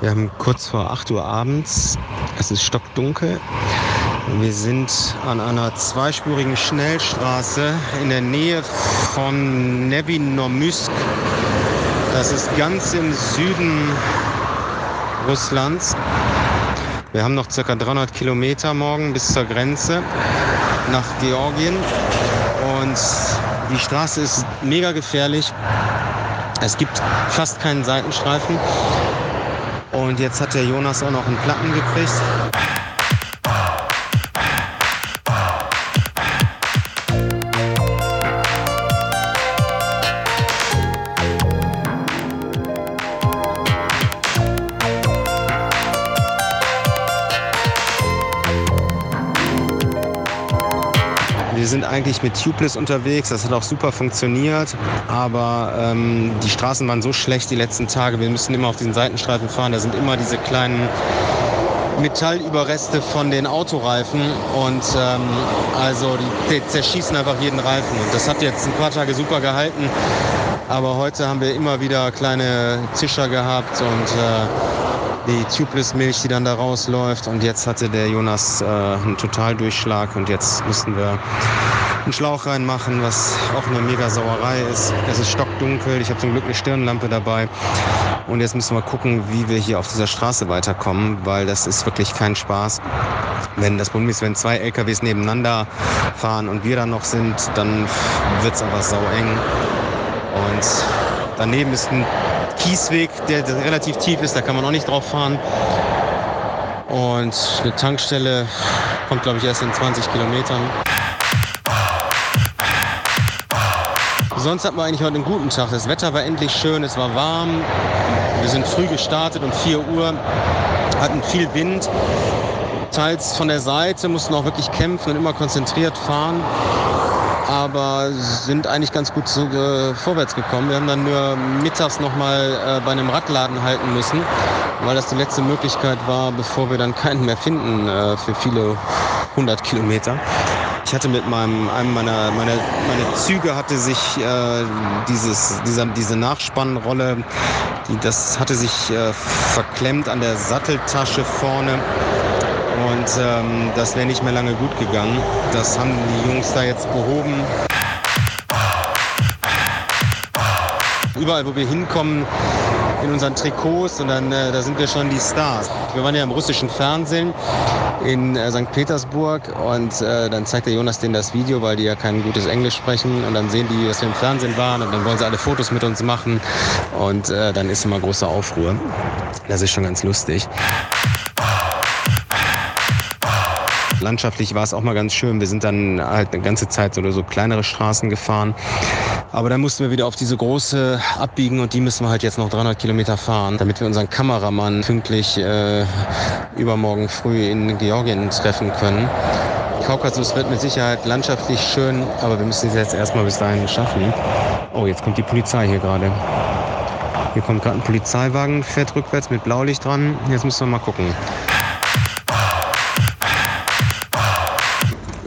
Wir haben kurz vor 8 Uhr abends. Es ist stockdunkel. Wir sind an einer zweispurigen Schnellstraße in der Nähe von Nevinomysk. Das ist ganz im Süden Russlands. Wir haben noch ca. 300 Kilometer morgen bis zur Grenze nach Georgien. Und die Straße ist mega gefährlich. Es gibt fast keinen Seitenstreifen. Und jetzt hat der Jonas auch noch einen Platten gekriegt. Sind eigentlich mit Tubeless unterwegs, das hat auch super funktioniert, aber ähm, die Straßen waren so schlecht die letzten Tage, wir müssen immer auf diesen Seitenstreifen fahren, da sind immer diese kleinen Metallüberreste von den Autoreifen und ähm, also die, die zerschießen einfach jeden Reifen und das hat jetzt ein paar Tage super gehalten, aber heute haben wir immer wieder kleine Zischer gehabt und äh, die Tubeless-Milch, die dann da rausläuft. Und jetzt hatte der Jonas äh, einen Totaldurchschlag und jetzt mussten wir einen Schlauch reinmachen, was auch eine mega Sauerei ist. Es ist stockdunkel, ich habe zum Glück eine Stirnlampe dabei. Und jetzt müssen wir gucken, wie wir hier auf dieser Straße weiterkommen, weil das ist wirklich kein Spaß. Wenn das Problem ist, wenn zwei LKWs nebeneinander fahren und wir dann noch sind, dann wird es einfach saueng. Und daneben ist ein Kiesweg, der relativ tief ist, da kann man auch nicht drauf fahren. Und eine Tankstelle kommt, glaube ich, erst in 20 Kilometern. Sonst hatten wir eigentlich heute einen guten Tag. Das Wetter war endlich schön, es war warm. Wir sind früh gestartet um 4 Uhr, hatten viel Wind. Teils von der Seite, mussten auch wirklich kämpfen und immer konzentriert fahren aber sind eigentlich ganz gut zu, äh, vorwärts gekommen. Wir haben dann nur mittags nochmal äh, bei einem Radladen halten müssen, weil das die letzte Möglichkeit war, bevor wir dann keinen mehr finden äh, für viele hundert Kilometer. Ich hatte mit meinem, einem meiner, meine, meine Züge hatte sich äh, dieses, dieser, diese Nachspannrolle, die, das hatte sich äh, verklemmt an der Satteltasche vorne. Ähm, das wäre nicht mehr lange gut gegangen. Das haben die Jungs da jetzt behoben. Überall, wo wir hinkommen, in unseren Trikots und dann äh, da sind wir schon die Stars. Wir waren ja im russischen Fernsehen in äh, St. Petersburg und äh, dann zeigt der Jonas denen das Video, weil die ja kein gutes Englisch sprechen und dann sehen die, dass wir im Fernsehen waren und dann wollen sie alle Fotos mit uns machen und äh, dann ist immer großer Aufruhr. Das ist schon ganz lustig. Landschaftlich war es auch mal ganz schön. Wir sind dann halt eine ganze Zeit so, so kleinere Straßen gefahren. Aber dann mussten wir wieder auf diese große abbiegen und die müssen wir halt jetzt noch 300 Kilometer fahren, damit wir unseren Kameramann pünktlich äh, übermorgen früh in Georgien treffen können. Kaukasus wird mit Sicherheit landschaftlich schön, aber wir müssen es jetzt erstmal bis dahin schaffen. Oh, jetzt kommt die Polizei hier gerade. Hier kommt gerade ein Polizeiwagen, fährt rückwärts mit Blaulicht dran. Jetzt müssen wir mal gucken.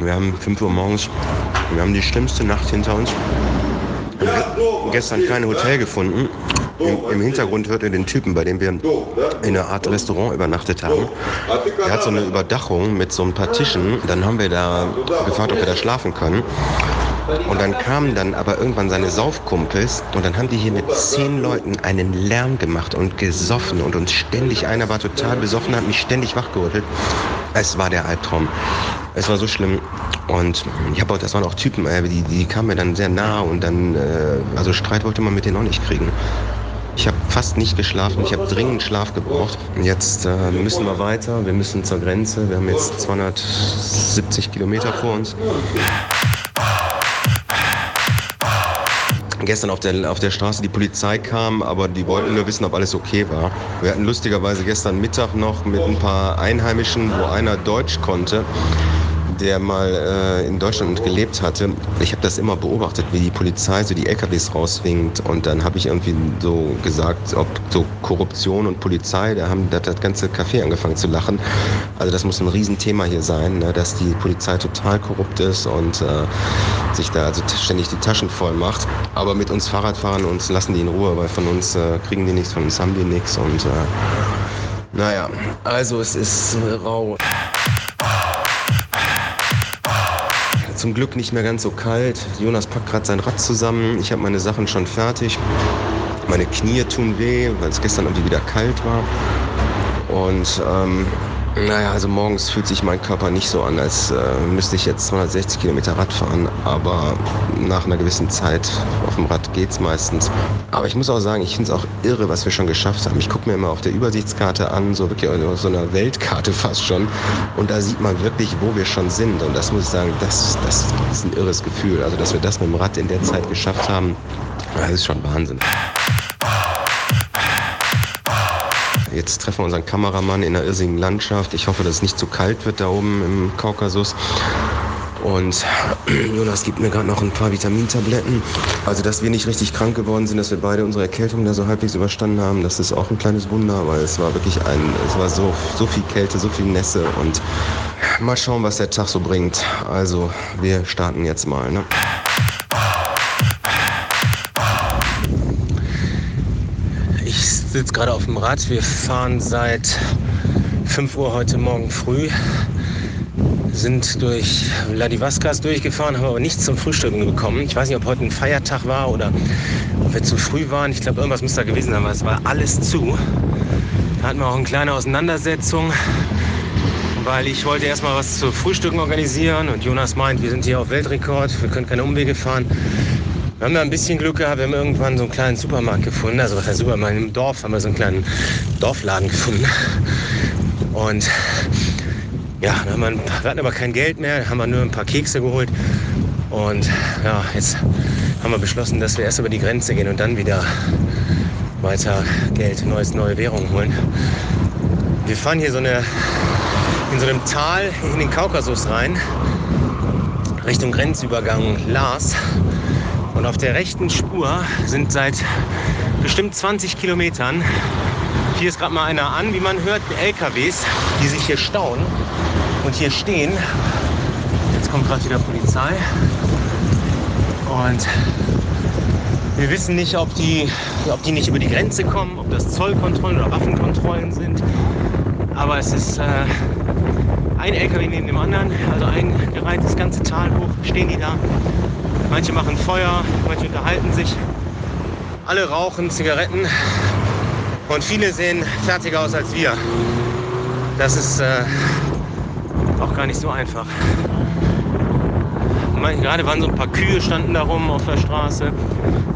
Wir haben 5 Uhr morgens, wir haben die schlimmste Nacht hinter uns. Wir haben gestern kein Hotel gefunden. Im, Im, Hintergrund hört ihr den Typen, bei dem wir in einer Art Restaurant übernachtet haben. Der hat so eine Überdachung mit so ein paar Tischen. Dann haben wir da gefragt, ob wir da schlafen können. Und dann kamen dann aber irgendwann seine Saufkumpels und dann haben die hier mit zehn Leuten einen Lärm gemacht und gesoffen und uns ständig, einer war total besoffen, hat mich ständig wachgerüttelt. Es war der Albtraum. Es war so schlimm. Und ich habe auch, das waren auch Typen, äh, die, die kamen mir dann sehr nah und dann, äh, also Streit wollte man mit denen auch nicht kriegen. Ich habe fast nicht geschlafen, ich habe dringend Schlaf gebraucht. Jetzt äh, müssen wir weiter, wir müssen zur Grenze. Wir haben jetzt 270 Kilometer vor uns. Gestern auf der, auf der Straße die Polizei kam, aber die wollten nur wissen, ob alles okay war. Wir hatten lustigerweise gestern Mittag noch mit ein paar Einheimischen, wo einer Deutsch konnte der mal äh, in Deutschland gelebt hatte, ich habe das immer beobachtet, wie die Polizei so die LKWs rauswinkt und dann habe ich irgendwie so gesagt, ob so Korruption und Polizei, da haben das, das ganze Café angefangen zu lachen. Also das muss ein Riesenthema hier sein, ne, dass die Polizei total korrupt ist und äh, sich da also ständig die Taschen voll macht. Aber mit uns Fahrradfahren uns lassen die in Ruhe, weil von uns äh, kriegen die nichts, von uns haben die nichts und äh, Naja, also es ist rau. Zum Glück nicht mehr ganz so kalt. Jonas packt gerade sein Rad zusammen. Ich habe meine Sachen schon fertig. Meine Knie tun weh, weil es gestern irgendwie wieder kalt war. Und ähm, naja, also morgens fühlt sich mein Körper nicht so an, als äh, müsste ich jetzt 260 Kilometer Rad fahren. Aber nach einer gewissen Zeit auf dem Rad geht es meistens. Aber ich muss auch sagen, ich finde es auch irre, was wir schon geschafft haben. Ich gucke mir immer auf der Übersichtskarte an, so wirklich auf so einer Weltkarte fast schon. Und da sieht man wirklich, wo wir schon sind. Und das muss ich sagen, das, das ist ein irres Gefühl. Also, dass wir das mit dem Rad in der Zeit geschafft haben, das ist schon Wahnsinn. Jetzt treffen wir unseren Kameramann in einer irrsinnigen Landschaft. Ich hoffe, dass es nicht zu kalt wird da oben im Kaukasus. Und Jonas gibt mir gerade noch ein paar Vitamintabletten. Also, dass wir nicht richtig krank geworden sind, dass wir beide unsere Erkältung da so halbwegs überstanden haben, das ist auch ein kleines Wunder, weil es war wirklich ein, es war so, so viel Kälte, so viel Nässe und mal schauen, was der Tag so bringt. Also, wir starten jetzt mal. Ne? Sitze gerade auf dem Rad. Wir fahren seit 5 Uhr heute Morgen früh. Sind durch Vladivoskas durchgefahren, haben aber nichts zum Frühstücken bekommen. Ich weiß nicht, ob heute ein Feiertag war oder ob wir zu früh waren. Ich glaube, irgendwas muss da gewesen sein, weil es war alles zu. Da hatten wir auch eine kleine Auseinandersetzung, weil ich wollte erstmal was zu Frühstücken organisieren und Jonas meint, wir sind hier auf Weltrekord, wir können keine Umwege fahren. Wir haben da ein bisschen Glück gehabt, wir haben irgendwann so einen kleinen Supermarkt gefunden. Also was heißt Supermarkt? Im Dorf haben wir so einen kleinen Dorfladen gefunden. Und ja, dann haben wir, wir hatten aber kein Geld mehr, haben wir nur ein paar Kekse geholt. Und ja, jetzt haben wir beschlossen, dass wir erst über die Grenze gehen und dann wieder weiter Geld, neues, neue Währung holen. Wir fahren hier so eine, in so einem Tal in den Kaukasus rein, Richtung Grenzübergang Lars. Und auf der rechten Spur sind seit bestimmt 20 Kilometern, hier ist gerade mal einer an, wie man hört, LKWs, die sich hier stauen und hier stehen. Jetzt kommt gerade wieder Polizei. Und wir wissen nicht, ob die, ob die nicht über die Grenze kommen, ob das Zollkontrollen oder Waffenkontrollen sind. Aber es ist äh, ein LKW neben dem anderen, also eingereiht das ganze Tal hoch, stehen die da Manche machen Feuer, manche unterhalten sich. Alle rauchen Zigaretten und viele sehen fertiger aus als wir. Das ist äh, auch gar nicht so einfach. Gerade waren so ein paar Kühe standen da rum auf der Straße.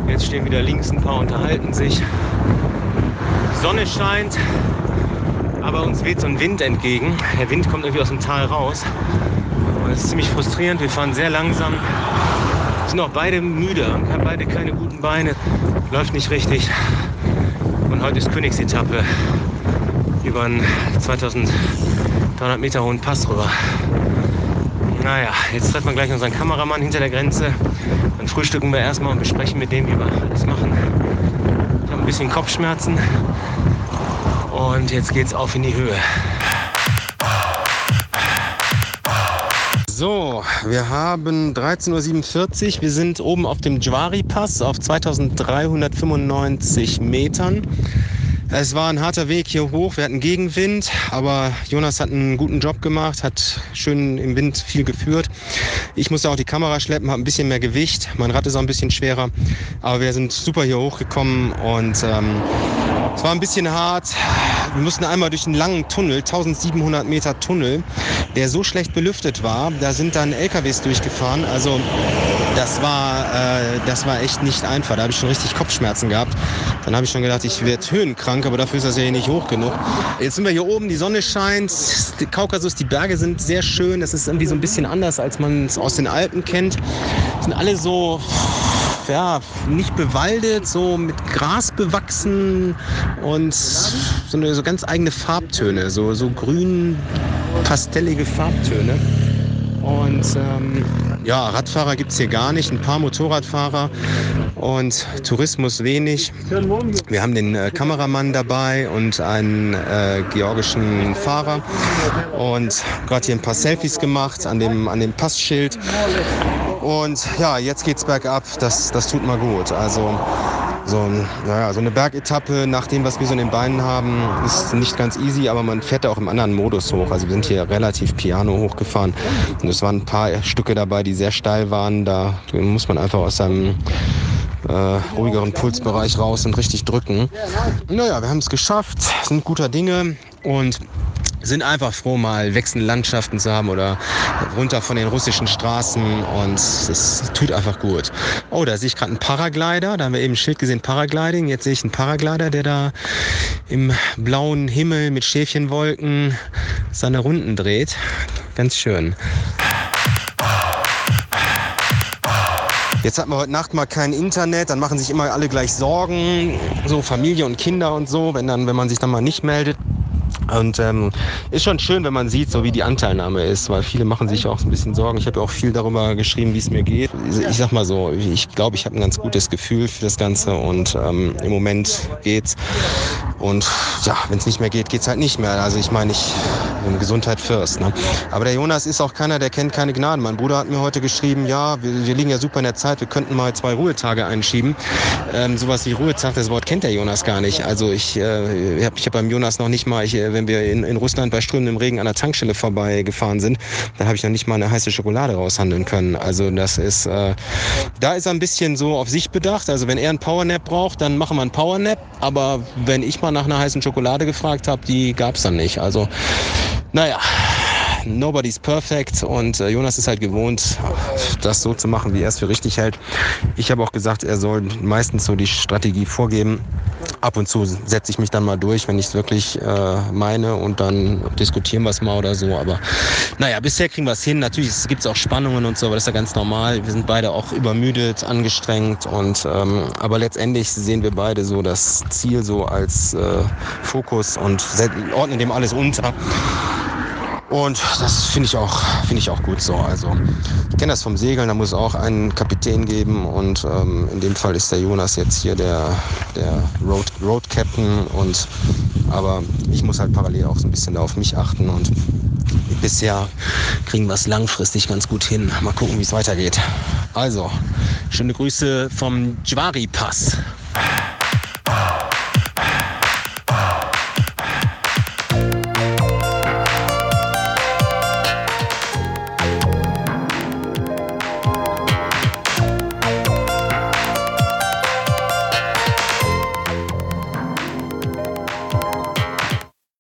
Jetzt stehen wieder links ein paar, unterhalten sich. Sonne scheint, aber uns weht so ein Wind entgegen. Der Wind kommt irgendwie aus dem Tal raus. Und es ist ziemlich frustrierend. Wir fahren sehr langsam sind auch beide müde und haben beide keine guten Beine. Läuft nicht richtig. Und heute ist Königsetappe über einen 2300 Meter hohen Pass rüber. Naja, jetzt treffen wir gleich unseren Kameramann hinter der Grenze. Dann frühstücken wir erstmal und besprechen mit dem, wie wir alles machen. Ich habe ein bisschen Kopfschmerzen. Und jetzt geht's auf in die Höhe. So, wir haben 13.47 Uhr. Wir sind oben auf dem Jwari-Pass auf 2395 Metern. Es war ein harter Weg hier hoch. Wir hatten Gegenwind, aber Jonas hat einen guten Job gemacht, hat schön im Wind viel geführt. Ich musste auch die Kamera schleppen, habe ein bisschen mehr Gewicht. Mein Rad ist auch ein bisschen schwerer, aber wir sind super hier hochgekommen und ähm, es war ein bisschen hart. Wir mussten einmal durch einen langen Tunnel, 1700 Meter Tunnel, der so schlecht belüftet war. Da sind dann LKWs durchgefahren. Also das war, äh, das war echt nicht einfach. Da habe ich schon richtig Kopfschmerzen gehabt. Dann habe ich schon gedacht, ich werde höhenkrank, aber dafür ist das ja hier nicht hoch genug. Jetzt sind wir hier oben, die Sonne scheint, die Kaukasus, die Berge sind sehr schön. Das ist irgendwie so ein bisschen anders, als man es aus den Alpen kennt. Sind alle so ja, nicht bewaldet, so mit Gras bewachsen und so, eine, so ganz eigene Farbtöne, so, so grün pastellige Farbtöne. Und ähm, ja, Radfahrer gibt es hier gar nicht, ein paar Motorradfahrer und Tourismus wenig. Wir haben den äh, Kameramann dabei und einen äh, georgischen Fahrer und gerade hier ein paar Selfies gemacht an dem, an dem Passschild. Und ja, jetzt geht's bergab. Das, das tut mal gut. Also so, naja, so eine Bergetappe nach dem, was wir so in den Beinen haben, ist nicht ganz easy, aber man fährt da auch im anderen Modus hoch. Also wir sind hier relativ piano hochgefahren und es waren ein paar Stücke dabei, die sehr steil waren. Da muss man einfach aus seinem äh, ruhigeren Pulsbereich raus und richtig drücken. Naja, wir haben es geschafft, sind guter Dinge und sind einfach froh, mal wechselnde Landschaften zu haben oder runter von den russischen Straßen und es tut einfach gut. Oh, da sehe ich gerade einen Paraglider, da haben wir eben ein Schild gesehen, Paragliding. Jetzt sehe ich einen Paraglider, der da im blauen Himmel mit Schäfchenwolken seine Runden dreht. Ganz schön. Jetzt hat man heute Nacht mal kein Internet, dann machen sich immer alle gleich Sorgen, so Familie und Kinder und so, wenn, dann, wenn man sich dann mal nicht meldet. Und ähm, ist schon schön, wenn man sieht, so wie die Anteilnahme ist, weil viele machen sich auch ein bisschen Sorgen. Ich habe ja auch viel darüber geschrieben, wie es mir geht. Ich sag mal so, ich glaube, ich habe ein ganz gutes Gefühl für das Ganze und ähm, im Moment geht's. Und ja, wenn es nicht mehr geht, geht's halt nicht mehr. Also ich meine, ich Gesundheit first. Ne? Aber der Jonas ist auch keiner, der kennt keine Gnaden. Mein Bruder hat mir heute geschrieben, ja, wir, wir liegen ja super in der Zeit, wir könnten mal zwei Ruhetage einschieben. Ähm, sowas wie Ruhetag, das Wort kennt der Jonas gar nicht. Also ich, äh, ich habe ich hab beim Jonas noch nicht mal, ich, äh, wenn wir in, in Russland bei strömendem Regen an der Tankstelle vorbeigefahren sind, dann habe ich noch nicht mal eine heiße Schokolade raushandeln können. Also das ist, äh, da ist er ein bisschen so auf sich bedacht. Also wenn er einen Powernap braucht, dann machen wir einen Powernap. Aber wenn ich mal nach einer heißen Schokolade gefragt habe, die gab es dann nicht. Also naja, nobody's perfect und äh, Jonas ist halt gewohnt, das so zu machen, wie er es für richtig hält. Ich habe auch gesagt, er soll meistens so die Strategie vorgeben. Ab und zu setze ich mich dann mal durch, wenn ich es wirklich äh, meine und dann diskutieren wir es mal oder so. Aber naja, bisher kriegen wir es hin. Natürlich gibt es auch Spannungen und so, aber das ist ja ganz normal. Wir sind beide auch übermüdet, angestrengt und ähm, aber letztendlich sehen wir beide so das Ziel so als äh, Fokus und ordnen dem alles unter. Und das finde ich, auch, find ich auch gut so. Also ich kenne das vom Segeln, da muss es auch einen Kapitän geben und ähm, in dem Fall ist der Jonas jetzt hier der, der Road, Road Captain und aber ich muss halt parallel auch so ein bisschen auf mich achten und bisher kriegen wir es langfristig ganz gut hin. Mal gucken, wie es weitergeht. Also, schöne Grüße vom Jvari Pass.